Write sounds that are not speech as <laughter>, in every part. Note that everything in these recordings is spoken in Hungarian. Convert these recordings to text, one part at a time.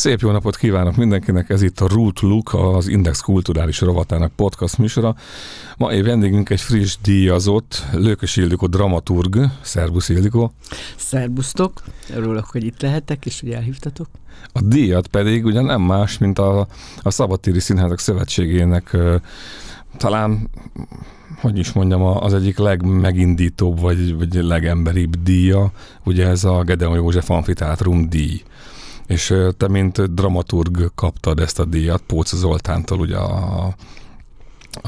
Szép jó napot kívánok mindenkinek, ez itt a Root Look, az Index kulturális rovatának podcast műsora. Ma egy vendégünk egy friss díjazott, Lőkös Ildikó dramaturg. Szerbusz Ildikó. Szerbusztok, örülök, hogy itt lehetek, és hogy elhívtatok. A díjat pedig ugye nem más, mint a, a Szabadtéri Színházak Szövetségének talán hogy is mondjam, az egyik legmegindítóbb, vagy, vagy legemberibb díja, ugye ez a Gedeon József Amfiteátrum díj és te, mint dramaturg kaptad ezt a díjat Póca Zoltántól, ugye a,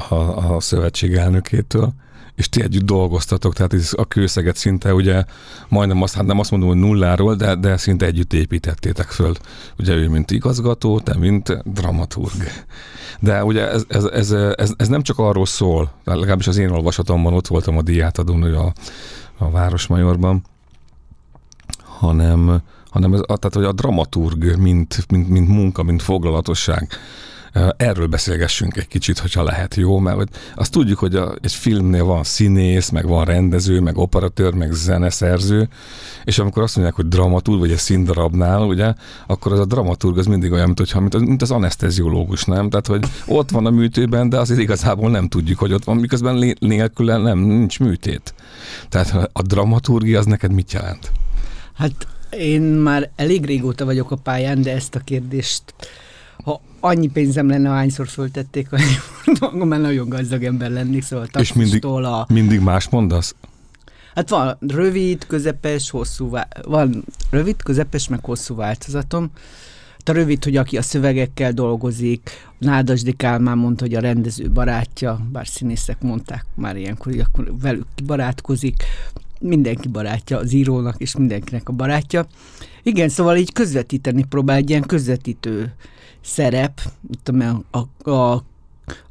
a, a szövetség elnökétől, és ti együtt dolgoztatok, tehát ez a kőszeget szinte ugye majdnem azt, hát nem azt mondom, hogy nulláról, de, de szinte együtt építettétek föl. Ugye ő, mint igazgató, te, mint dramaturg. De ugye ez, ez, ez, ez, ez nem csak arról szól, legalábbis az én olvasatomban ott voltam a díjátadón, a, a Városmajorban, hanem hanem ez, tehát, hogy a dramaturg, mint, mint, mint munka, mint foglalatosság, erről beszélgessünk egy kicsit, hogyha lehet jó, mert azt tudjuk, hogy a, egy filmnél van színész, meg van rendező, meg operatőr, meg zeneszerző, és amikor azt mondják, hogy dramaturg, vagy egy színdarabnál, ugye, akkor az a dramaturg az mindig olyan, mint, hogyha, mint, az, mint az anesteziológus, nem? Tehát, hogy ott van a műtőben, de azért igazából nem tudjuk, hogy ott van, miközben nélküle nem, nincs műtét. Tehát a dramaturgia az neked mit jelent? Hát én már elég régóta vagyok a pályán, de ezt a kérdést, ha annyi pénzem lenne, hányszor föltették, hogy <laughs> magam már nagyon gazdag ember lennék, szóval És mindig, a... mindig más mondasz? Hát van rövid, közepes, hosszú, van rövid, közepes, meg hosszú változatom. Hát a rövid, hogy aki a szövegekkel dolgozik, Nádasdi Kálmán mondta, hogy a rendező barátja, bár színészek mondták már ilyenkor, hogy akkor velük barátkozik mindenki barátja az írónak, és mindenkinek a barátja. Igen, szóval így közvetíteni próbál, egy ilyen közvetítő szerep, tudom, a, a,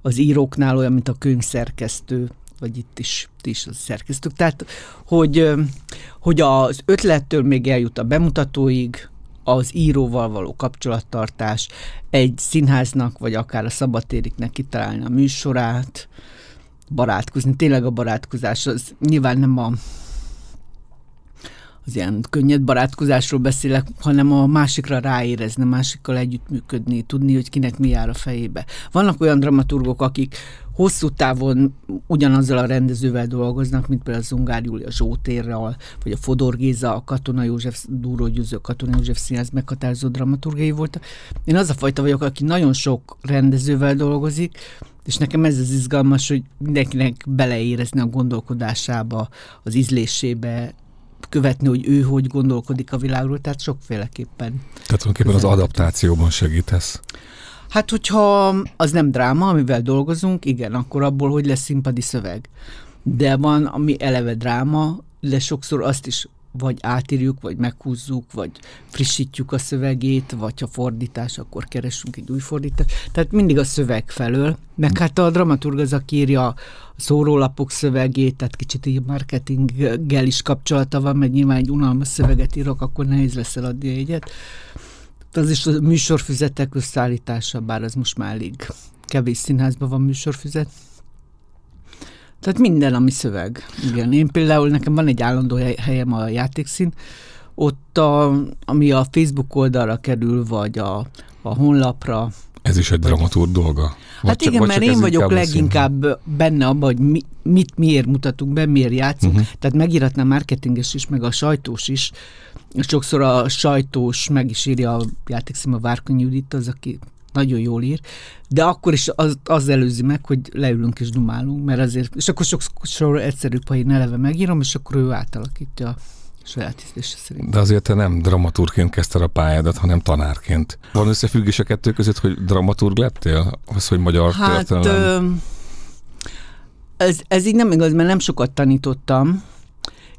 az íróknál olyan, mint a könyvszerkesztő, vagy itt is, itt is az szerkesztők. Tehát, hogy, hogy az ötlettől még eljut a bemutatóig, az íróval való kapcsolattartás, egy színháznak, vagy akár a szabadtériknek kitalálni a műsorát, barátkozni. Tényleg a barátkozás az nyilván nem a az ilyen könnyed barátkozásról beszélek, hanem a másikra ráérezni, másikkal együttműködni, tudni, hogy kinek mi jár a fejébe. Vannak olyan dramaturgok, akik hosszú távon ugyanazzal a rendezővel dolgoznak, mint például az Ungár Júlia Zsótérral, vagy a Fodor Géza, a Katona József, Dúró Győző, Katona József színház meghatározó dramaturgai volt. Én az a fajta vagyok, aki nagyon sok rendezővel dolgozik, és nekem ez az izgalmas, hogy mindenkinek beleérezni a gondolkodásába, az ízlésébe, követni, hogy ő hogy gondolkodik a világról, tehát sokféleképpen. Tehát tulajdonképpen az adaptációban segítesz. Hát, hogyha az nem dráma, amivel dolgozunk, igen, akkor abból, hogy lesz színpadi szöveg. De van, ami eleve dráma, de sokszor azt is vagy átírjuk, vagy meghúzzuk, vagy frissítjük a szövegét, vagy ha fordítás, akkor keresünk egy új fordítást. Tehát mindig a szöveg felől, meg hát a dramaturg az, aki írja a szórólapok szövegét, tehát kicsit így marketinggel is kapcsolata van, mert nyilván egy unalmas szöveget írok, akkor nehéz lesz eladni egyet. Az is a műsorfüzetek összeállítása, bár az most már elég kevés színházban van műsorfüzet. Tehát minden, ami szöveg. Igen, én például nekem van egy állandó helyem a játékszín, ott, a, ami a Facebook oldalra kerül, vagy a, a honlapra. Ez is egy dramaturg dolga? Vagy hát csak, igen, mert én vagyok leginkább benne abban, hogy mi, mit miért mutatunk be, miért játszunk. Uh-huh. Tehát megíratná a marketinges is, meg a sajtós is. Sokszor a sajtós meg is írja a játékszín a Várkony Judit, az, aki nagyon jól ír, de akkor is az, az előzi meg, hogy leülünk és dumálunk, mert azért, és akkor sokszor egyszerűbb, ha én eleve megírom, és akkor ő átalakítja saját ízlése szerint. De azért te nem dramaturgként kezdted a pályádat, hanem tanárként. Van összefüggés a kettő között, hogy dramaturg lettél? Az, hogy magyar Hát történelem? ö, ez, ez így nem igaz, mert nem sokat tanítottam,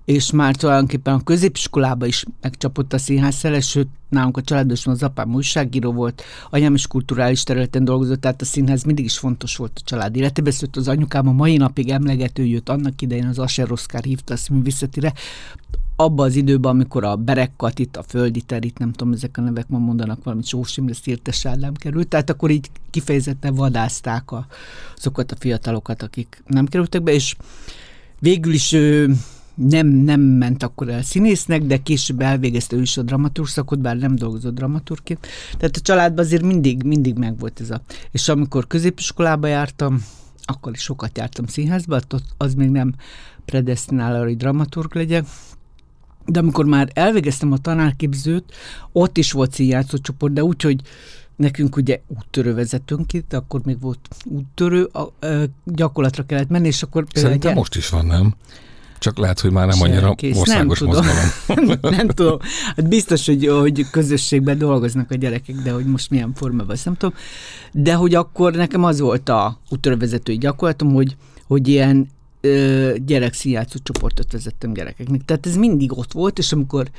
és már tulajdonképpen a középiskolában is megcsapott a színház szele, sőt, nálunk a családosan az apám újságíró volt, anyám is kulturális területen dolgozott, tehát a színház mindig is fontos volt a család életében, szóval az anyukám a mai napig emlegető jött, annak idején az Asher Oszkár hívta a művészetire, abban az időben, amikor a Berekkat itt, a Földi Terit, nem tudom, ezek a nevek ma mondanak valamit, Sós Imre, Szirtes Ádám került, tehát akkor így kifejezetten vadázták a, azokat a fiatalokat, akik nem kerültek be, és végül is nem, nem ment akkor el színésznek, de később elvégezte ő is a dramaturg szakot, bár nem dolgozott dramaturgként. Tehát a családban azért mindig, mindig megvolt ez a... És amikor középiskolába jártam, akkor is sokat jártam színházba, ott az még nem predestinál arra, hogy dramaturg legyek. De amikor már elvégeztem a tanárképzőt, ott is volt színjátszó csoport, de úgy, hogy nekünk ugye úttörő vezetünk itt, akkor még volt úttörő, a, a, gyakorlatra kellett menni, és akkor Szerintem gyere- most is van, nem? Csak lehet, hogy már nem annyira Serkész. országos nem tudom. mozgalom. <laughs> nem tudom. Hát biztos, hogy, hogy közösségben dolgoznak a gyerekek, de hogy most milyen formában, azt nem tudom. De hogy akkor nekem az volt a úttörővezetői gyakorlatom, hogy, hogy ilyen ö, gyerekszínjátszó csoportot vezettem gyerekeknek. Tehát ez mindig ott volt, és amikor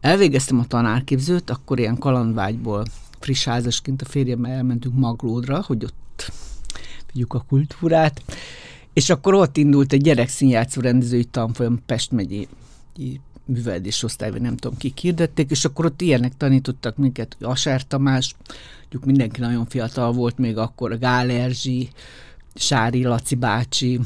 elvégeztem a tanárképzőt, akkor ilyen kalandvágyból friss házasként a férjemmel elmentünk Maglódra, hogy ott vigyük a kultúrát, és akkor ott indult egy gyerekszínjátszó rendezői tanfolyam Pest megyei művelődés osztályban, nem tudom, kik hirdették, és akkor ott ilyenek tanítottak minket, hogy Asár Tamás, mondjuk mindenki nagyon fiatal volt még akkor, Gál Erzsi, Sári Laci bácsi,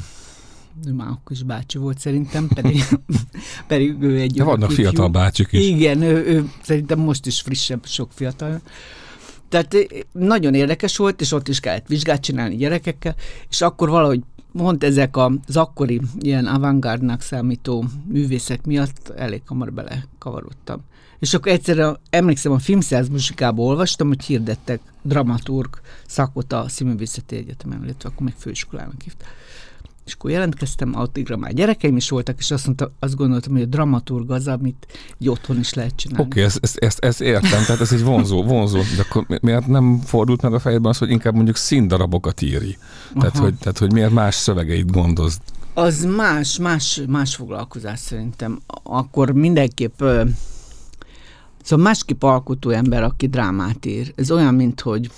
ő már akkor is bácsi volt szerintem, pedig, <laughs> pedig ő egy De vannak ifjú. fiatal bácsik is. Igen, ő, ő szerintem most is frissebb, sok fiatal. Tehát eh, nagyon érdekes volt, és ott is kellett vizsgát csinálni gyerekekkel, és akkor valahogy pont ezek az akkori ilyen avantgárdnak számító művészek miatt elég hamar belekavarodtam. És akkor egyszerűen emlékszem, a filmszerz muzsikából olvastam, hogy hirdettek dramaturg szakot a Színművészeti Egyetemen, illetve akkor még főiskolának hívták. És akkor jelentkeztem, addigra már gyerekeim is voltak, és azt, mondta, azt gondoltam, hogy a dramaturg az, amit így otthon is lehet csinálni. Oké, okay, ezt, ezt, ezt, ezt értem, tehát ez egy vonzó, vonzó, de akkor mi- miért nem fordult meg a fejedben az, hogy inkább mondjuk színdarabokat írj? Tehát Aha. hogy, tehát, hogy miért más szövegeit gondozd? Az más, más, más foglalkozás szerintem. Akkor mindenképp szóval másképp alkotó ember, aki drámát ír. Ez olyan, mint hogy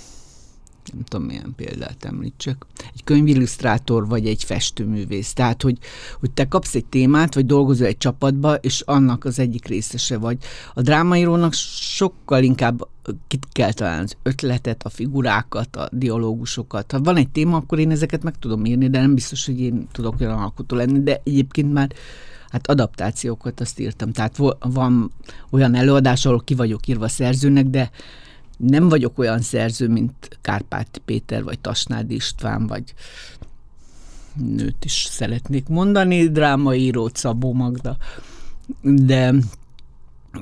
nem tudom milyen példát említsek, egy könyvillusztrátor vagy egy festőművész. Tehát, hogy, hogy te kapsz egy témát, vagy dolgozol egy csapatba, és annak az egyik részese vagy. A drámaírónak sokkal inkább ki kell találni az ötletet, a figurákat, a dialógusokat. Ha van egy téma, akkor én ezeket meg tudom írni, de nem biztos, hogy én tudok olyan alkotó lenni, de egyébként már hát adaptációkat azt írtam. Tehát van olyan előadás, ahol ki vagyok írva szerzőnek, de nem vagyok olyan szerző, mint Kárpát Péter, vagy Tasnád István, vagy nőt is szeretnék mondani, drámaírót Szabó Magda, de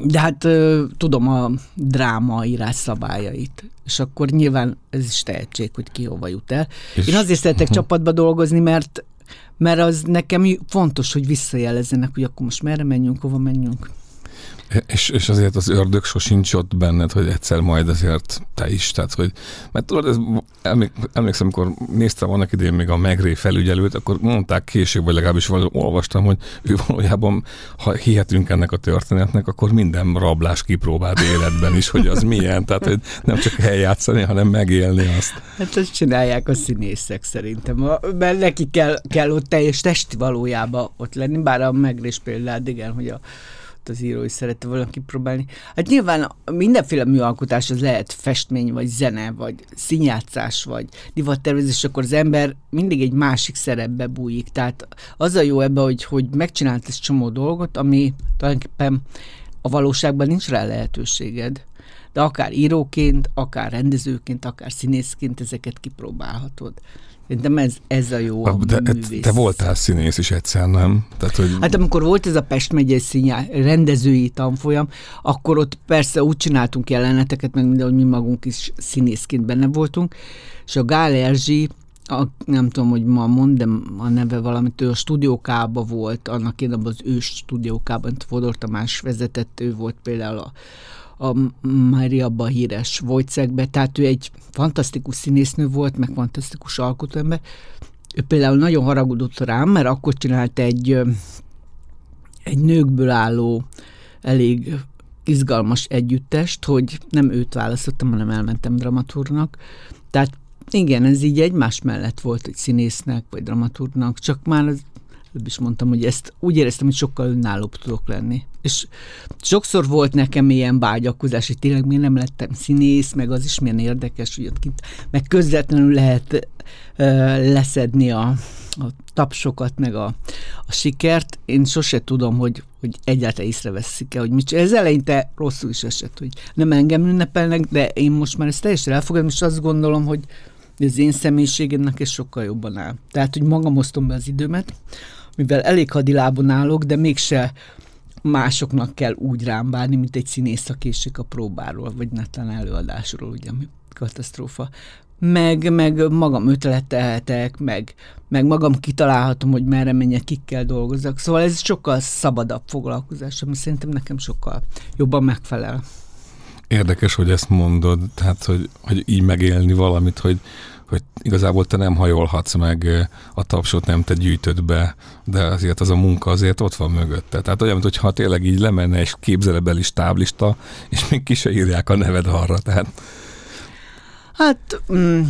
de hát ö, tudom a dráma írás szabályait, és akkor nyilván ez is tehetség, hogy ki hova jut el. És- Én azért szeretek Mhm. csapatba dolgozni, mert mert az nekem fontos, hogy visszajelezzenek, hogy akkor most merre menjünk, hova menjünk. És, és azért az ördög sosincs ott benned, hogy egyszer majd azért te is, tehát hogy, mert tudod, ez, emlék, emlékszem, amikor néztem annak idején még a Megré felügyelőt, akkor mondták később, vagy legalábbis olvastam, hogy ő valójában, ha hihetünk ennek a történetnek, akkor minden rablás kipróbált életben is, hogy az milyen, tehát hogy nem csak eljátszani, hanem megélni azt. Hát ezt csinálják a színészek szerintem, mert neki kell, kell ott teljes testi valójába ott lenni, bár a megrés példát, igen, hogy a, ott az író is szerette volna kipróbálni. Hát nyilván mindenféle műalkotás az lehet festmény, vagy zene, vagy színjátszás, vagy divattervezés, akkor az ember mindig egy másik szerepbe bújik. Tehát az a jó ebbe, hogy, hogy megcsinált egy csomó dolgot, ami tulajdonképpen a valóságban nincs rá lehetőséged de akár íróként, akár rendezőként, akár színészként ezeket kipróbálhatod. Szerintem ez, ez a jó a De művész. te voltál színész is egyszer, nem? Tehát, hogy Hát amikor volt ez a Pest megyei színjá, rendezői tanfolyam, akkor ott persze úgy csináltunk jeleneteket, meg minden, hogy mi magunk is színészként benne voltunk, és a Gál Erzsi a, nem tudom, hogy ma mond, de a neve valamit, ő a stúdiókába volt, annak én az ős stúdiókában, Fodor Tamás vezetett, ő volt például a, a Mária abban híres Vojcekbe, tehát ő egy fantasztikus színésznő volt, meg fantasztikus alkotóember. Ő például nagyon haragudott rám, mert akkor csinált egy, egy nőkből álló, elég izgalmas együttest, hogy nem őt választottam, hanem elmentem dramaturnak. Tehát igen, ez így egymás mellett volt, egy színésznek, vagy dramaturgnak, csak már az, előbb is mondtam, hogy ezt úgy éreztem, hogy sokkal önállóbb tudok lenni. És sokszor volt nekem ilyen vágyakozás, hogy tényleg miért nem lettem színész, meg az is milyen érdekes, hogy ott kint, meg közvetlenül lehet ö, leszedni a, a tapsokat, meg a, a sikert. Én sose tudom, hogy, hogy egyáltalán észreveszik-e, hogy mit Ez eleinte rosszul is esett, hogy nem engem ünnepelnek, de én most már ezt teljesen elfogadom, és azt gondolom, hogy az én személyiségemnek ez sokkal jobban áll. Tehát, hogy magam osztom be az időmet, mivel elég hadilábon állok, de mégse másoknak kell úgy rám bánni, mint egy színész, aki a próbáról, vagy netán előadásról, ugye, katasztrófa. Meg, meg magam ötletelhetek, meg, meg magam kitalálhatom, hogy merre menjek, kikkel dolgozok. Szóval ez sokkal szabadabb foglalkozás, ami szerintem nekem sokkal jobban megfelel. Érdekes, hogy ezt mondod, tehát, hogy, hogy így megélni valamit, hogy, hogy igazából te nem hajolhatsz meg, a tapsot nem te gyűjtöd be, de azért az a munka azért ott van mögötte. Tehát olyan, mintha tényleg így lemenne és képzelebeli stáblista, és még ki se írják a neved arra. Tehát... Hát, mm,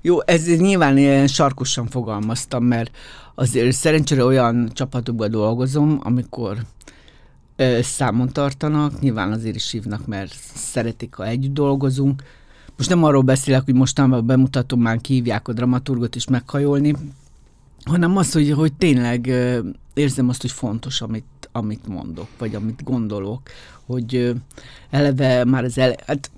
jó, ez nyilván ilyen sarkosan fogalmaztam, mert azért szerencsére olyan csapatokban dolgozom, amikor számon tartanak, nyilván azért is hívnak, mert szeretik, ha együtt dolgozunk. Most nem arról beszélek, hogy mostanában bemutatom, már kihívják a dramaturgot is meghajolni, hanem az, hogy, hogy tényleg érzem azt, hogy fontos, amit, amit mondok, vagy amit gondolok, hogy eleve már az ele... Hát,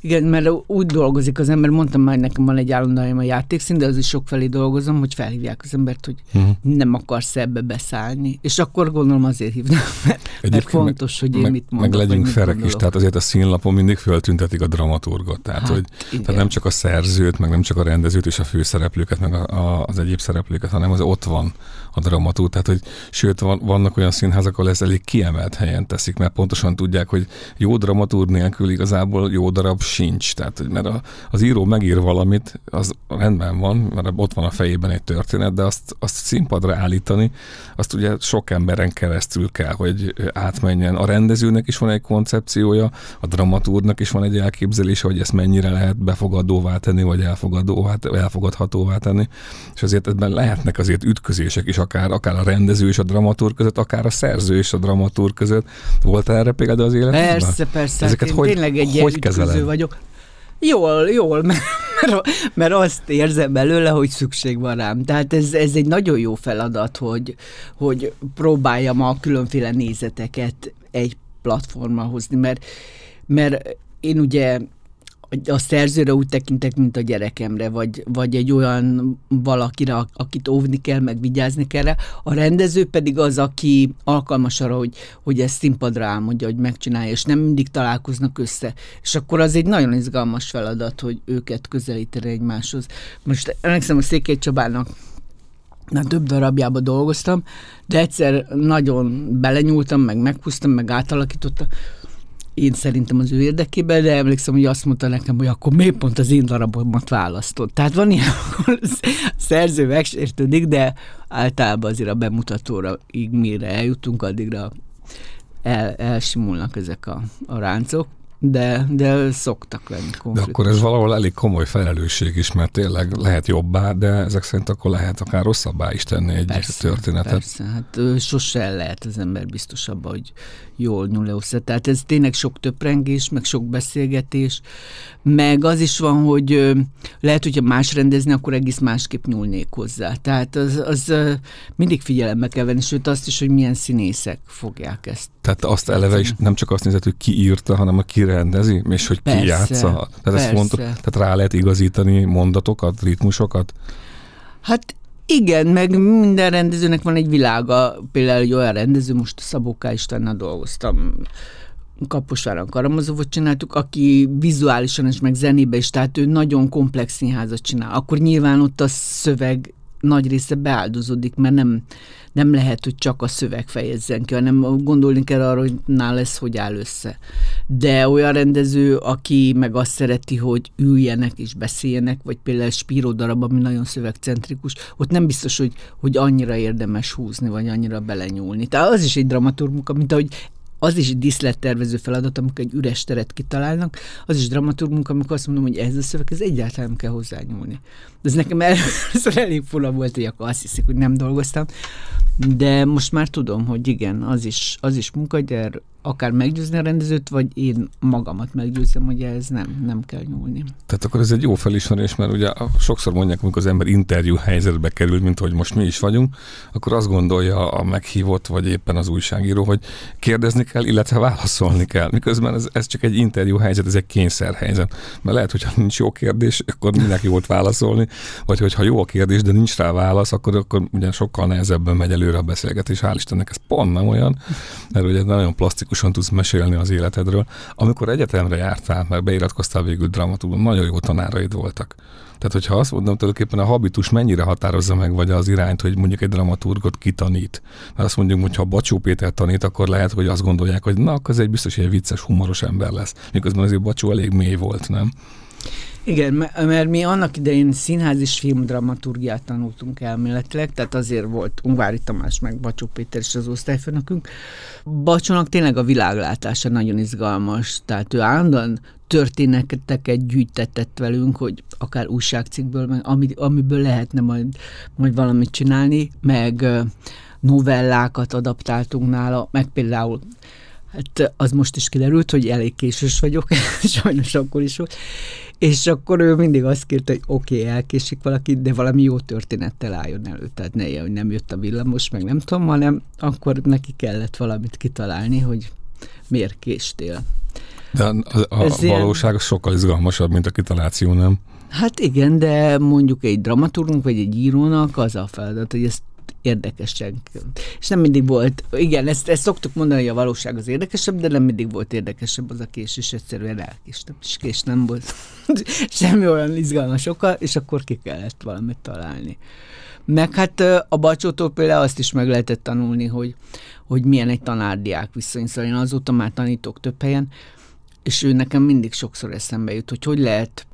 igen, mert úgy dolgozik az ember, mondtam már, nekem van egy állandóan a játékszín, de az is felé dolgozom, hogy felhívják az embert, hogy uh-huh. nem akarsz ebbe beszállni. És akkor gondolom azért hívnak, <laughs> mert, mert fontos, meg, hogy én meg, mit mondok. Meg legyünk ferek is, tehát azért a színlapon mindig föltüntetik a dramaturgot. Tehát, hát, hogy, tehát nem csak a szerzőt, meg nem csak a rendezőt és a főszereplőket, meg a, a, az egyéb szereplőket, hanem az ott van a dramatúr. Tehát, hogy sőt, van, vannak olyan színházak, ahol ez elég kiemelt helyen teszik, mert pontosan tudják, hogy jó dramatúr nélkül igazából jó darab sincs. Tehát, mert a, az író megír valamit, az rendben van, mert ott van a fejében egy történet, de azt, azt színpadra állítani, azt ugye sok emberen keresztül kell, hogy átmenjen. A rendezőnek is van egy koncepciója, a dramatúrnak is van egy elképzelése, hogy ezt mennyire lehet befogadóvá tenni, vagy elfogadóvá, elfogadhatóvá tenni. És azért ebben lehetnek azért ütközések is, akár, akár a rendező és a dramatúr között, akár a szerző és a dramatúr között. Volt erre például az életedben? Persze, persze. Ezeket hát hogy, tényleg egy hogy kezeled? Vagyok. Jól, jól, <laughs> mert, mert azt érzem belőle, hogy szükség van rám. Tehát ez, ez egy nagyon jó feladat, hogy, hogy próbáljam a különféle nézeteket egy platformra hozni, mert, mert én ugye a szerzőre úgy tekintek, mint a gyerekemre, vagy, vagy egy olyan valakire, akit óvni kell, meg vigyázni kell. A rendező pedig az, aki alkalmas arra, hogy, hogy ezt színpadra álmodja, hogy megcsinálja, és nem mindig találkoznak össze. És akkor az egy nagyon izgalmas feladat, hogy őket közelíteni egymáshoz. Most emlékszem a Székely Csabának Na, több darabjába dolgoztam, de egyszer nagyon belenyúltam, meg megpusztam, meg átalakítottam, én szerintem az ő érdekében, de emlékszem, hogy azt mondta nekem, hogy akkor miért pont az én darabomat választott. Tehát van ilyen, ahol a <laughs> szerző megsértődik, de általában azért a bemutatóra, így mire eljutunk, addigra el, elsimulnak ezek a, a ráncok de, de szoktak lenni konfliktusok. De akkor ez valahol elég komoly felelősség is, mert tényleg lehet jobbá, de ezek szerint akkor lehet akár rosszabbá is tenni egy persze, történetet. Persze, hát sose lehet az ember biztos abban, hogy jól nyúl le össze. Tehát ez tényleg sok töprengés, meg sok beszélgetés, meg az is van, hogy lehet, hogyha más rendezni, akkor egész másképp nyúlnék hozzá. Tehát az, az mindig figyelembe kell venni, sőt azt is, hogy milyen színészek fogják ezt. Tehát azt eleve is nem csak azt nézett, hogy ki írta, hanem a ki rendezi, és hogy persze, ki játsza. Tehát, ez fontos, tehát rá lehet igazítani mondatokat, ritmusokat? Hát igen, meg minden rendezőnek van egy világa. Például egy olyan rendező, most Szabó K. Istennel dolgoztam Kaposváron Karamazovot csináltuk, aki vizuálisan és meg zenébe is, tehát ő nagyon komplex színházat csinál. Akkor nyilván ott a szöveg nagy része beáldozódik, mert nem, nem lehet, hogy csak a szöveg fejezzen ki, hanem gondolni kell arra, hogy nála ez hogy áll össze. De olyan rendező, aki meg azt szereti, hogy üljenek és beszéljenek, vagy például Spiro darab, ami nagyon szövegcentrikus, ott nem biztos, hogy, hogy annyira érdemes húzni, vagy annyira belenyúlni. Tehát az is egy dramaturg mint ahogy az is diszlettervező feladat, amikor egy üres teret kitalálnak, az is dramaturg munka, amikor azt mondom, hogy ez a szöveg, ez egyáltalán nem kell hozzányúlni. De ez nekem először <laughs> elég fura volt, hogy akkor azt hiszik, hogy nem dolgoztam. De most már tudom, hogy igen, az is, az is munka, de akár meggyőzni a rendezőt, vagy én magamat meggyőzem, hogy ez nem, nem kell nyúlni. Tehát akkor ez egy jó felismerés, mert ugye sokszor mondják, amikor az ember interjú helyzetbe kerül, mint hogy most mi is vagyunk, akkor azt gondolja a meghívott, vagy éppen az újságíró, hogy kérdezni kell, illetve válaszolni kell. Miközben ez, ez csak egy interjú helyzet, ez egy kényszerhelyzet. Mert lehet, hogyha nincs jó kérdés, akkor mindenki jót válaszolni, vagy hogyha jó a kérdés, de nincs rá válasz, akkor, akkor ugye sokkal nehezebben megy előre a beszélgetés. Hál' Istennek ez pont nem olyan, mert ugye nagyon plastikus plastikusan tudsz mesélni az életedről. Amikor egyetemre jártál, mert beiratkoztál végül dramaturgon, nagyon jó tanáraid voltak. Tehát, hogyha azt mondom, tulajdonképpen a habitus mennyire határozza meg, vagy az irányt, hogy mondjuk egy dramaturgot kitanít. Mert azt mondjuk, hogy ha Bacsó Péter tanít, akkor lehet, hogy azt gondolják, hogy na, akkor ez egy biztos, hogy egy vicces, humoros ember lesz. Miközben azért Bacsó elég mély volt, nem? Igen, mert mi annak idején színház és filmdramaturgiát tanultunk elméletileg, tehát azért volt Ungvári Tamás meg Bacsó Péter is az osztályfőnökünk. Bacsónak tényleg a világlátása nagyon izgalmas, tehát ő állandóan történeteket gyűjtetett velünk, hogy akár újságcikkből, meg ami, amiből lehetne majd, majd valamit csinálni, meg novellákat adaptáltunk nála, meg például Hát az most is kiderült, hogy elég késős vagyok, <laughs> sajnos akkor is volt. És akkor ő mindig azt kérte, hogy oké, okay, elkésik valaki, de valami jó történettel álljon elő. Tehát ne hogy nem jött a villamos, meg nem tudom, hanem akkor neki kellett valamit kitalálni, hogy miért késtél. De a, a, a valóság ilyen... sokkal izgalmasabb, mint a kitaláció, nem? Hát igen, de mondjuk egy dramaturgunk vagy egy írónak az a feladat, hogy ezt érdekesek. És nem mindig volt, igen, ezt, ezt szoktuk mondani, hogy a valóság az érdekesebb, de nem mindig volt érdekesebb az a kés, és egyszerűen elkéstem, és kés nem volt <laughs> semmi olyan izgalmas oka, és akkor ki kellett valamit találni. Meg hát a Bacsótól például azt is meg lehetett tanulni, hogy, hogy milyen egy tanárdiák viszony. Szóval én azóta már tanítok több helyen, és ő nekem mindig sokszor eszembe jut, hogy hogy lehet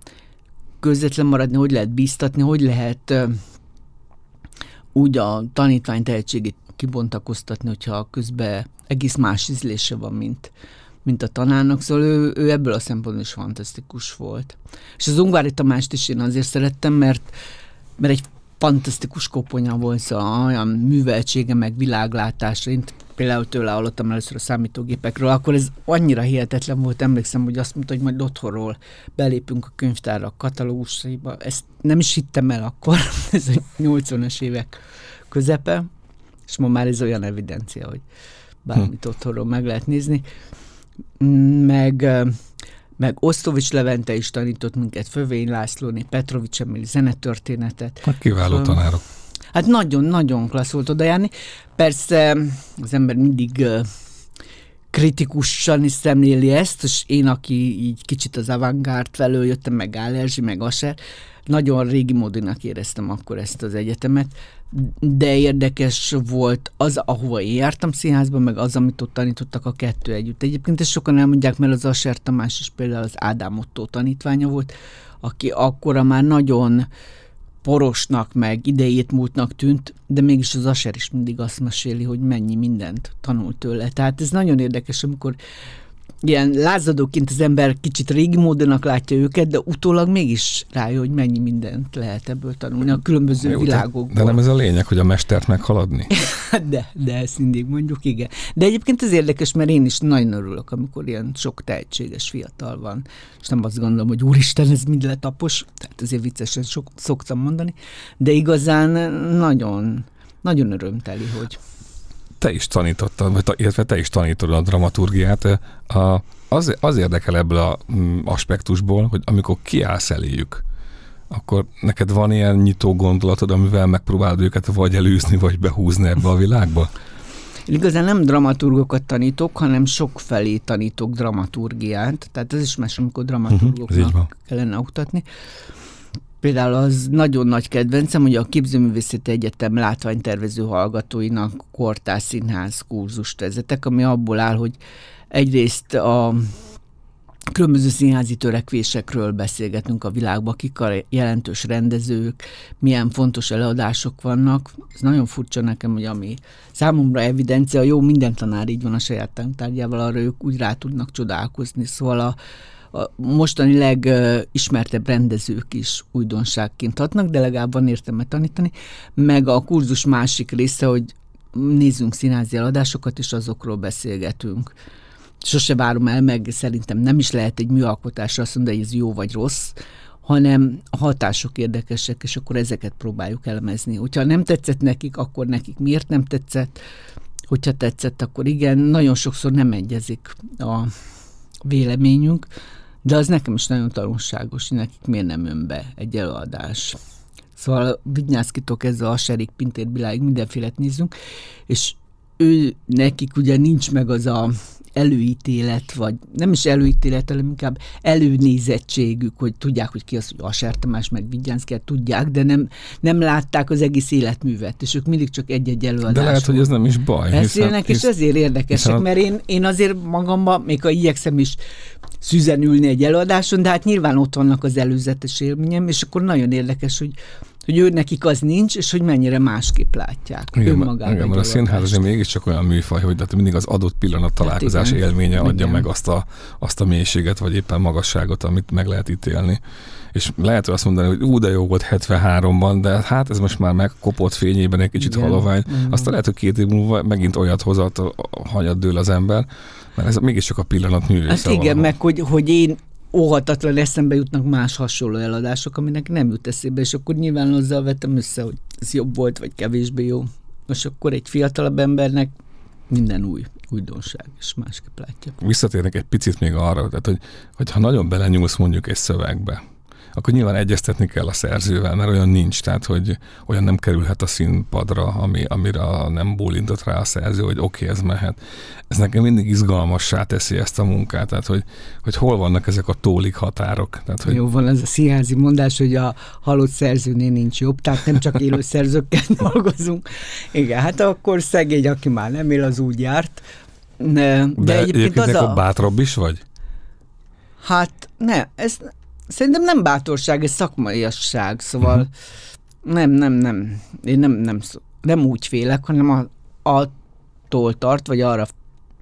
közvetlen maradni, hogy lehet bíztatni, hogy lehet úgy a tanítvány tehetségét kibontakoztatni, hogyha közben egész más ízlése van, mint, mint a tanárnak, szóval ő, ő ebből a szempontból is fantasztikus volt. És az Ungvári Tamást is én azért szerettem, mert, mert egy fantasztikus koponya volt, szóval olyan műveltsége, meg világlátása. Én például tőle hallottam először a számítógépekről, akkor ez annyira hihetetlen volt, emlékszem, hogy azt mondta, hogy majd otthonról belépünk a könyvtárra, a katalógusaiba. Ezt nem is hittem el akkor, <laughs> ez a 80-as évek közepe, és ma már ez olyan evidencia, hogy bármit hm. otthonról meg lehet nézni. Meg, meg Osztovics Levente is tanított minket, Fövény Lászlóni, Petrovics Emil zenetörténetet. Hát kiváló tanárok. Hát nagyon-nagyon klassz volt oda járni. Persze az ember mindig kritikusan is szemléli ezt, és én, aki így kicsit az avantgárd felől jöttem, meg Gálerzsi, meg Aser, nagyon régi módinak éreztem akkor ezt az egyetemet, de érdekes volt az, ahova én jártam színházba, meg az, amit ott tanítottak a kettő együtt. Egyébként ezt sokan elmondják, mert az Aser Tamás is például az Ádám Otto tanítványa volt, aki akkora már nagyon porosnak, meg idejét múltnak tűnt, de mégis az Aser is mindig azt meséli, hogy mennyi mindent tanult tőle. Tehát ez nagyon érdekes, amikor ilyen lázadóként az ember kicsit régi módonak látja őket, de utólag mégis rájön, hogy mennyi mindent lehet ebből tanulni a különböző Jó, világokból. De nem ez a lényeg, hogy a mestert meghaladni? <laughs> de, de ezt mindig mondjuk, igen. De egyébként ez érdekes, mert én is nagyon örülök, amikor ilyen sok tehetséges fiatal van, és nem azt gondolom, hogy úristen, ez mind letapos, tehát azért viccesen sok, szoktam mondani, de igazán nagyon, nagyon örömteli, hogy te is tanítottad, vagy illetve te is tanítod a dramaturgiát. A, az, az érdekel ebből a mm, aspektusból, hogy amikor kiállsz eléjük, akkor neked van ilyen nyitó gondolatod, amivel megpróbálod őket vagy elűzni, vagy behúzni ebbe a világba? Igazán nem dramaturgokat tanítok, hanem sok felé tanítok dramaturgiát, tehát ez is más, amikor dramaturgoknak kellene oktatni. Például az nagyon nagy kedvencem, hogy a Képzőművészeti Egyetem látványtervező hallgatóinak kortás színház kurzust vezetek, ami abból áll, hogy egyrészt a különböző színházi törekvésekről beszélgetünk a világban, kik a jelentős rendezők, milyen fontos előadások vannak. Ez nagyon furcsa nekem, hogy ami számomra evidencia, jó, minden tanár így van a saját tantárgyával, arra ők úgy rá tudnak csodálkozni. Szóval a, a mostani legismertebb rendezők is újdonságként hatnak, de legalább van értelme tanítani, meg a kurzus másik része, hogy nézzünk színházi eladásokat, és azokról beszélgetünk. Sose várom el, meg szerintem nem is lehet egy műalkotásra azt mondani, hogy ez jó vagy rossz, hanem a hatások érdekesek, és akkor ezeket próbáljuk elemezni. Hogyha nem tetszett nekik, akkor nekik miért nem tetszett, hogyha tetszett, akkor igen, nagyon sokszor nem egyezik a véleményünk, de az nekem is nagyon tanulságos, hogy nekik miért nem jön be egy előadás. Szóval Vignyászkitól kezdve a Serik Pintér Biláig mindenfélet nézzünk, és ő nekik ugye nincs meg az a előítélet, vagy nem is előítélet, hanem inkább előnézettségük, hogy tudják, hogy ki az, hogy Aser Tamás, meg Vigyánszker, tudják, de nem, nem látták az egész életművet, és ők mindig csak egy-egy előadás. De lehet, hogy ez nem is baj. Beszélnek, hiszen, és ezért érdekesek, hiszen... mert én, én azért magamban, még ha igyekszem is szüzenülni egy előadáson, de hát nyilván ott vannak az előzetes élményem, és akkor nagyon érdekes, hogy hogy ő nekik az nincs, és hogy mennyire másképp látják igen, önmagában. Igen, mert a színház azért mégiscsak olyan műfaj, hogy hát mindig az adott pillanat találkozás hát élménye adja igen. meg azt a, azt a mélységet, vagy éppen magasságot, amit meg lehet ítélni. És lehet azt mondani, hogy ú, de jó volt 73-ban, de hát ez most már megkopott fényében egy kicsit igen. halovány. Igen. Aztán lehet, hogy két év múlva megint olyat hozat, hanyat dől az ember, mert ez mégiscsak a pillanat művésze. Hát igen, valahol. meg hogy, hogy én óhatatlan eszembe jutnak más hasonló eladások, aminek nem jut eszébe, és akkor nyilván azzal vettem össze, hogy ez jobb volt, vagy kevésbé jó. Most akkor egy fiatalabb embernek minden új újdonság, és másképp látja. Visszatérnek egy picit még arra, tehát, hogy, hogy ha nagyon belenyúlsz mondjuk egy szövegbe, akkor nyilván egyeztetni kell a szerzővel, mert olyan nincs, tehát hogy olyan nem kerülhet a színpadra, ami, amire nem bólintott rá a szerző, hogy oké, okay, ez mehet. Ez nekem mindig izgalmassá teszi ezt a munkát, tehát hogy, hogy hol vannak ezek a tólik határok. Tehát, hogy... Jó, van ez a színházi mondás, hogy a halott szerzőnél nincs jobb, tehát nem csak élő szerzőkkel <laughs> dolgozunk. Igen, hát akkor szegény, aki már nem él, az úgy járt. De, de, egyébként, egyébként az a... bátrabb is vagy? Hát ne, ez Szerintem nem bátorság, ez szakmaiasság, szóval uh-huh. nem, nem, nem. Én nem, nem, nem úgy félek, hanem a, attól tart, vagy arra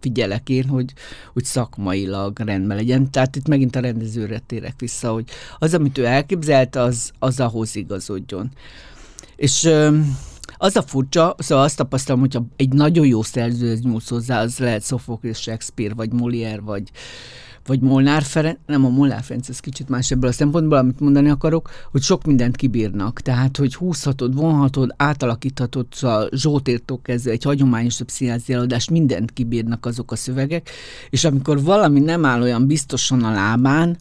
figyelek én, hogy, hogy szakmailag rendben legyen. Tehát itt megint a rendezőre térek vissza, hogy az, amit ő elképzelt, az, az ahhoz igazodjon. És az a furcsa, szóval azt tapasztalom, hogyha egy nagyon jó szerző nyúlsz hozzá, az lehet Sophocles, Shakespeare, vagy Molière, vagy, vagy Molnár Ferenc, nem a Molnár Ferenc, ez kicsit más ebből a szempontból, amit mondani akarok, hogy sok mindent kibírnak. Tehát, hogy húzhatod, vonhatod, átalakíthatod a Zsótértól kezdve egy hagyományos színházi eladást, mindent kibírnak azok a szövegek, és amikor valami nem áll olyan biztosan a lábán,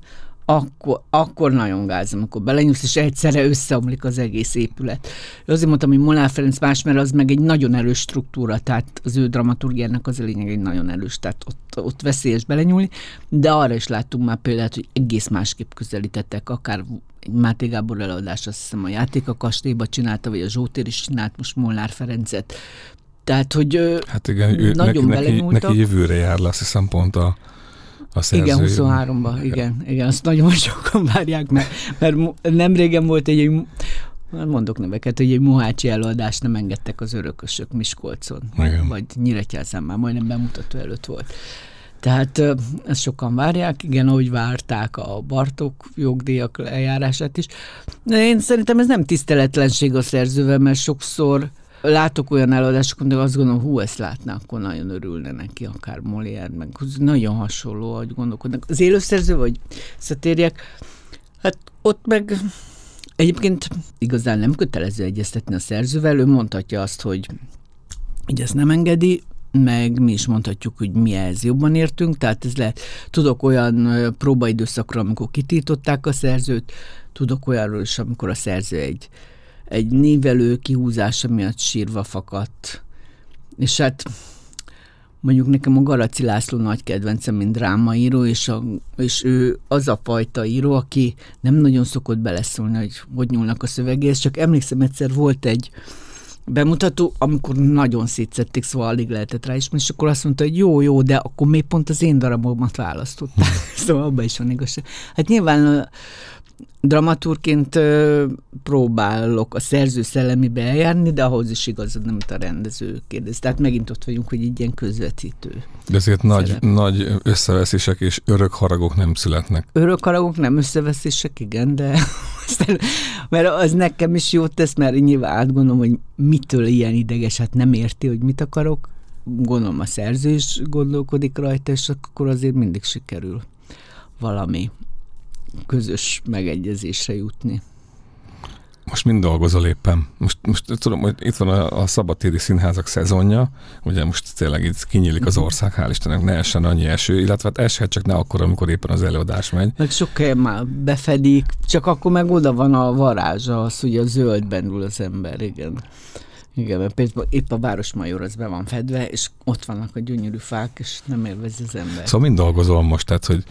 akkor, akkor nagyon gáz, amikor belenyúlsz, és egyszerre összeomlik az egész épület. Azért mondtam, hogy Molnár Ferenc más, mert az meg egy nagyon erős struktúra, tehát az ő dramaturgiának az a lényeg egy nagyon erős, tehát ott, ott veszélyes belenyúlni, de arra is láttunk már példát, hogy egész másképp közelítettek, akár egy Máté Gábor előadás, azt hiszem a játék a kastélyba csinálta, vagy a Zsótér is csinált most Molnár Ferencet. Tehát, hogy hát igen, ő, nagyon neki, neki, neki jövőre jár le, azt hiszem pont a a szerző. Igen, 23-ban, igen, igen, azt nagyon sokan várják, mert, mert nem régen volt egy, hát mondok neveket, hogy egy Mohácsi előadást nem engedtek az örökösök Miskolcon, igen. vagy Nyíregyházán már majdnem bemutató előtt volt. Tehát ezt sokan várják, igen, ahogy várták a Bartok jogdíjak lejárását is. De én szerintem ez nem tiszteletlenség a szerzővel, mert sokszor látok olyan előadásokat, de azt gondolom, hú, ezt látná, akkor nagyon örülne neki, akár Molière, meg nagyon hasonló, hogy gondolkodnak. Az élőszerző, vagy? Szatériek, hát ott meg egyébként igazán nem kötelező egyeztetni a szerzővel, ő mondhatja azt, hogy, hogy ezt nem engedi, meg mi is mondhatjuk, hogy mi ez jobban értünk, tehát ez lehet, tudok olyan próbaidőszakról, amikor kitították a szerzőt, tudok olyanról is, amikor a szerző egy egy névelő kihúzása miatt sírva fakadt. És hát mondjuk nekem a Garaci László nagy kedvencem, mint drámaíró, és, a, és ő az a fajta író, aki nem nagyon szokott beleszólni, hogy hogy nyúlnak a szövegéhez, csak emlékszem egyszer volt egy bemutató, amikor nagyon szétszették, szóval alig lehetett rá is, és akkor azt mondta, hogy jó, jó, de akkor még pont az én darabomat választották. <laughs> szóval abban is van igazság. Hát nyilván dramaturként próbálok a szerző szellemébe eljárni, de ahhoz is igazad, nem a rendező kérdez. Tehát megint ott vagyunk, hogy egy ilyen közvetítő. De azért nagy, nagy összeveszések és örök haragok nem születnek. Örök haragok nem összeveszések, igen, de <laughs> mert az nekem is jót tesz, mert nyilván átgondolom, hogy mitől ilyen ideges, hát nem érti, hogy mit akarok. Gondolom a szerző is gondolkodik rajta, és akkor azért mindig sikerül valami közös megegyezésre jutni. Most mind dolgozol éppen. Most, most tudom, hogy itt van a, a szabadtéri színházak szezonja, ugye most tényleg itt kinyílik az ország, hál' Istennek ne essen annyi eső, illetve hát eshet csak ne akkor, amikor éppen az előadás megy. Meg sok helyen már befedik, csak akkor meg oda van a varázsa, az, hogy a zöldben ül az ember, igen. Igen, mert például épp a Városmajor az be van fedve, és ott vannak a gyönyörű fák, és nem élvezi az ember. Szóval mind dolgozol most, tehát hogy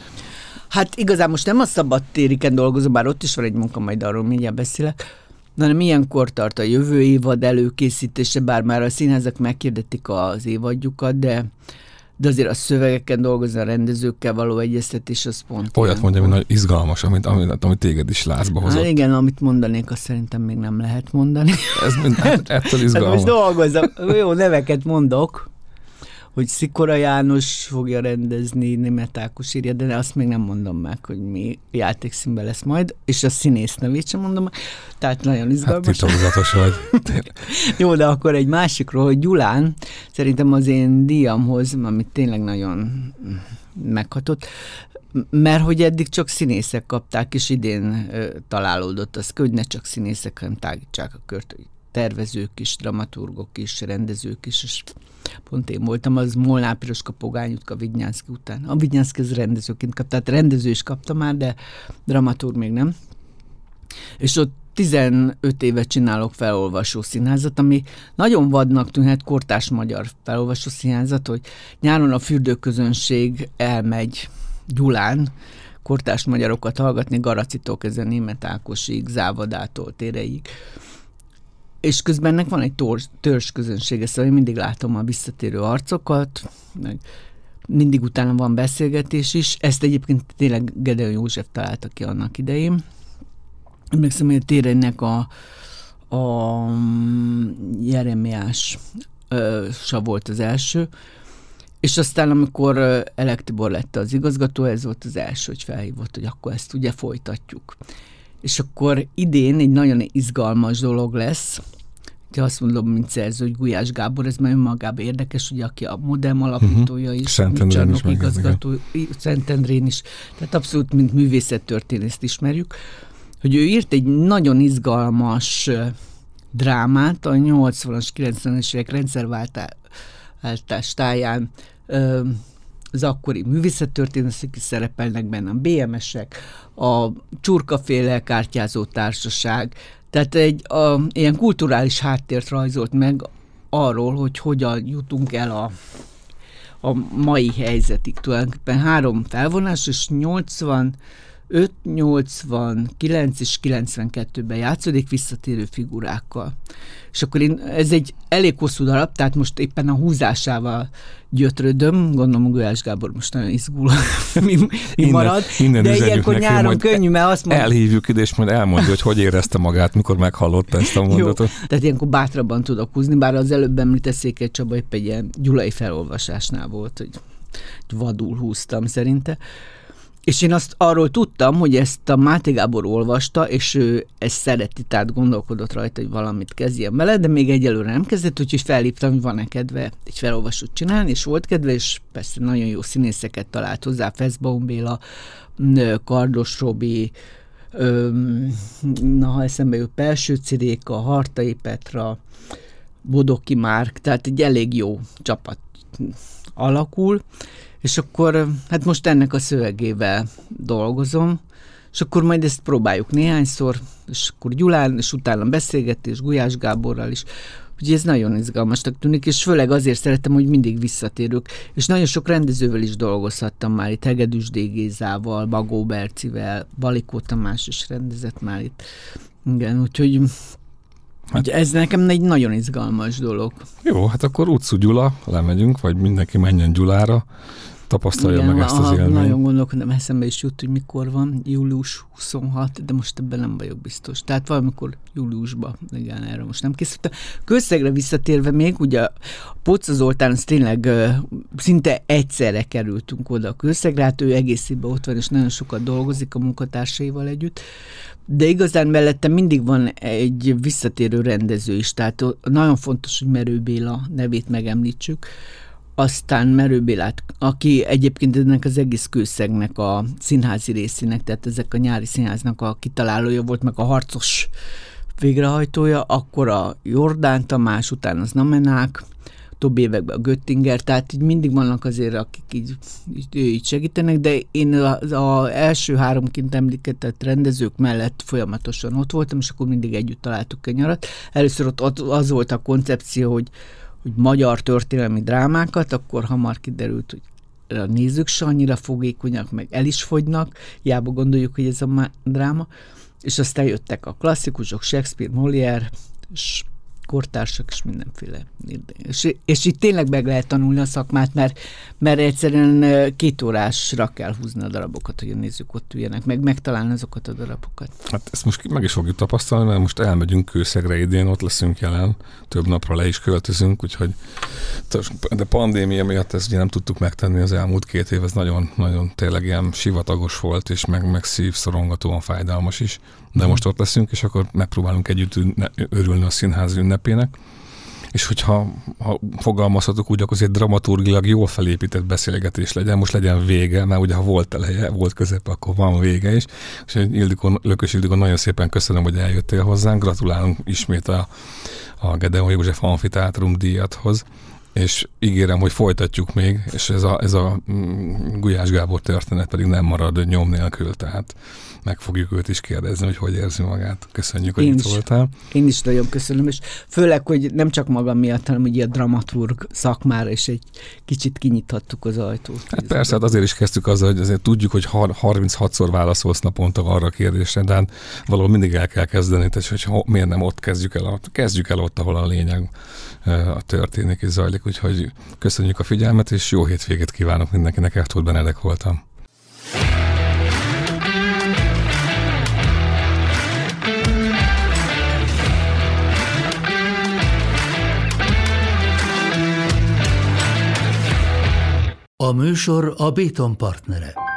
Hát igazán most nem a szabadtériken dolgozom, bár ott is van egy munka, majd arról mindjárt beszélek, hanem ilyenkor tart a jövő évad előkészítése, bár már a színházak megkérdetik az évadjukat, de de azért a szövegeken dolgozni, a rendezőkkel való egyeztetés, az pont Olyat mondja, hogy izgalmas, amit, amit, amit téged is lázba hozott. Hát igen, amit mondanék, azt szerintem még nem lehet mondani. Ez mind, hát, <laughs> ettől izgalmas. Hát most dolgozom, jó neveket mondok, hogy Szikora János fogja rendezni, Német Ákos írja, de azt még nem mondom meg, hogy mi játékszínben lesz majd, és a színész nevét sem mondom meg, tehát nagyon hát izgalmas. Hát vagy. <laughs> Jó, de akkor egy másikról, hogy Gyulán szerintem az én díjamhoz, amit tényleg nagyon meghatott, mert hogy eddig csak színészek kapták, és idén ö, találódott az, hogy ne csak színészek, hanem tágítsák a kört, tervezők is, dramaturgok is, rendezők is, és pont én voltam, az Molnár Piroska Pogány utka Vignyánszki után. A Vignyánszki az rendezőként kap, tehát rendező is kapta már, de dramaturg még nem. És ott 15 éve csinálok felolvasó színházat, ami nagyon vadnak tűnhet kortás magyar felolvasó színházat, hogy nyáron a fürdőközönség elmegy Gyulán, kortás magyarokat hallgatni, Garacitól kezdve Német Ákosig, Závadától, Téreig és közben ennek van egy törzs, törzs közönsége, szóval én mindig látom a visszatérő arcokat, meg mindig utána van beszélgetés is. Ezt egyébként tényleg Gedeon József találta ki annak idején. Emlékszem, hogy a térennek a, a Jeremiás sa volt az első, és aztán, amikor Elek Tibor lett az igazgató, ez volt az első, hogy felhívott, hogy akkor ezt ugye folytatjuk. És akkor idén egy nagyon izgalmas dolog lesz, ha azt mondom, mint szerző, hogy Gulyás Gábor, ez már önmagában érdekes, ugye, aki a Modem alapítója uh-huh. is, Szentendrén is igazgató, Szentendrén is, tehát abszolút, mint művészettörténészt ismerjük, hogy ő írt egy nagyon izgalmas drámát a 80-as, 90-es évek rendszerváltás táján az akkori művészettörténészek is szerepelnek benne, a BMS-ek, a csurkaféle kártyázó társaság, tehát egy a, ilyen kulturális háttért rajzolt meg arról, hogy hogyan jutunk el a, a mai helyzetig. Tulajdonképpen három felvonás, és 80 5, 89 és 92-ben játszódik visszatérő figurákkal. És akkor én, ez egy elég hosszú darab, tehát most éppen a húzásával gyötrödöm, gondolom Gulyás Gábor most nagyon izgul, <laughs> mi, mi marad, innen, de ilyenkor neki, nyáron könnyű, mert azt mondja... Elhívjuk ide, és majd elmondja, hogy hogy érezte magát, mikor meghallotta ezt a mondatot. Jó, tehát ilyenkor bátrabban tudok húzni, bár az előbb említett Székely Csaba épp egy ilyen gyulai felolvasásnál volt, hogy vadul húztam szerinte. És én azt arról tudtam, hogy ezt a Máté Gábor olvasta, és ő ezt szereti, tehát gondolkodott rajta, hogy valamit kezdjen vele, de még egyelőre nem kezdett, úgyhogy felhívtam, hogy van-e kedve egy felolvasót csinálni, és volt kedve, és persze nagyon jó színészeket talált hozzá, Feszbaum Béla, Kardos Robi, na ha eszembe jut, Pelső Ciréka, Hartai Petra, Bodoki Márk, tehát egy elég jó csapat alakul, és akkor hát most ennek a szövegével dolgozom, és akkor majd ezt próbáljuk néhányszor, és akkor Gyulán, és utána beszélgetés Gulyás Gáborral is, Úgyhogy ez nagyon izgalmasnak tűnik, és főleg azért szeretem, hogy mindig visszatérünk. És nagyon sok rendezővel is dolgozhattam már itt, Hegedűs Dégézával, Bagó Bercivel, Balikó Tamás is rendezett már itt. Igen, úgyhogy Hát, ez nekem egy nagyon izgalmas dolog. Jó, hát akkor utcú Gyula, lemegyünk, vagy mindenki menjen Gyulára, tapasztalja Igen, meg ezt az élményt. Nagyon gondolkodom, eszembe is jut, hogy mikor van, július 26, de most ebben nem vagyok biztos. Tehát valamikor júliusban, igen, erről most nem készültem. Közszegre visszatérve még, ugye a Poca Zoltán, az tényleg szinte egyszerre kerültünk oda a közszegre, hát ő egész évben ott van, és nagyon sokat dolgozik a munkatársaival együtt. De igazán mellette mindig van egy visszatérő rendező is, tehát nagyon fontos, hogy Merő Béla nevét megemlítsük, aztán Merő Bélát, aki egyébként ennek az egész kőszegnek a színházi részének, tehát ezek a nyári színháznak a kitalálója volt, meg a harcos végrehajtója, akkor a Jordán Tamás, után az Namenák, több években a Göttinger, tehát így mindig vannak azért, akik így, így, így segítenek, de én az, az első három kint említett rendezők mellett folyamatosan ott voltam, és akkor mindig együtt találtuk a nyarat. Először ott, ott az volt a koncepció, hogy hogy magyar történelmi drámákat, akkor hamar kiderült, hogy a nézők se annyira fogékonyak, meg el is fogynak, hiába gondoljuk, hogy ez a dráma, és aztán jöttek a klasszikusok, Shakespeare, Molière, kortársak és mindenféle. És, és itt tényleg meg lehet tanulni a szakmát, mert, mert egyszerűen két órásra kell húzni a darabokat, hogy a nézők ott üljenek, meg megtalálni azokat a darabokat. Hát ezt most meg is fogjuk tapasztalni, mert most elmegyünk Kőszegre idén, ott leszünk jelen, több napra le is költözünk, úgyhogy de pandémia miatt ezt ugye nem tudtuk megtenni az elmúlt két év, ez nagyon, nagyon tényleg ilyen sivatagos volt, és meg, meg szívszorongatóan fájdalmas is de most ott leszünk, és akkor megpróbálunk együtt örülni a színház ünnepének. És hogyha ha fogalmazhatok úgy, akkor azért dramaturgilag jól felépített beszélgetés legyen, most legyen vége, mert ugye ha volt eleje, volt közepe, akkor van vége is. És Ildikó, Lökös Ildikó, nagyon szépen köszönöm, hogy eljöttél hozzánk, gratulálunk ismét a, a Gedeon József Amfiteátrum díjathoz és ígérem, hogy folytatjuk még, és ez a, ez a mm, Gulyás Gábor történet pedig nem marad nyom nélkül, tehát meg fogjuk őt is kérdezni, hogy hogy érzi magát. Köszönjük, hogy én itt is, voltál. Én is nagyon köszönöm, és főleg, hogy nem csak magam miatt, hanem hogy a dramaturg szakmára is egy kicsit kinyithattuk az ajtót. Hát persze, hát azért is kezdtük azzal, hogy azért tudjuk, hogy 36-szor válaszolsz naponta arra a kérdésre, de hát valahol mindig el kell kezdeni, tehát hogy miért nem ott kezdjük el, kezdjük el ott, ahol a lényeg a történik és zajlik, úgyhogy köszönjük a figyelmet, és jó hétvégét kívánok mindenkinek, Erthold Benedek voltam. A műsor a Béton partnere.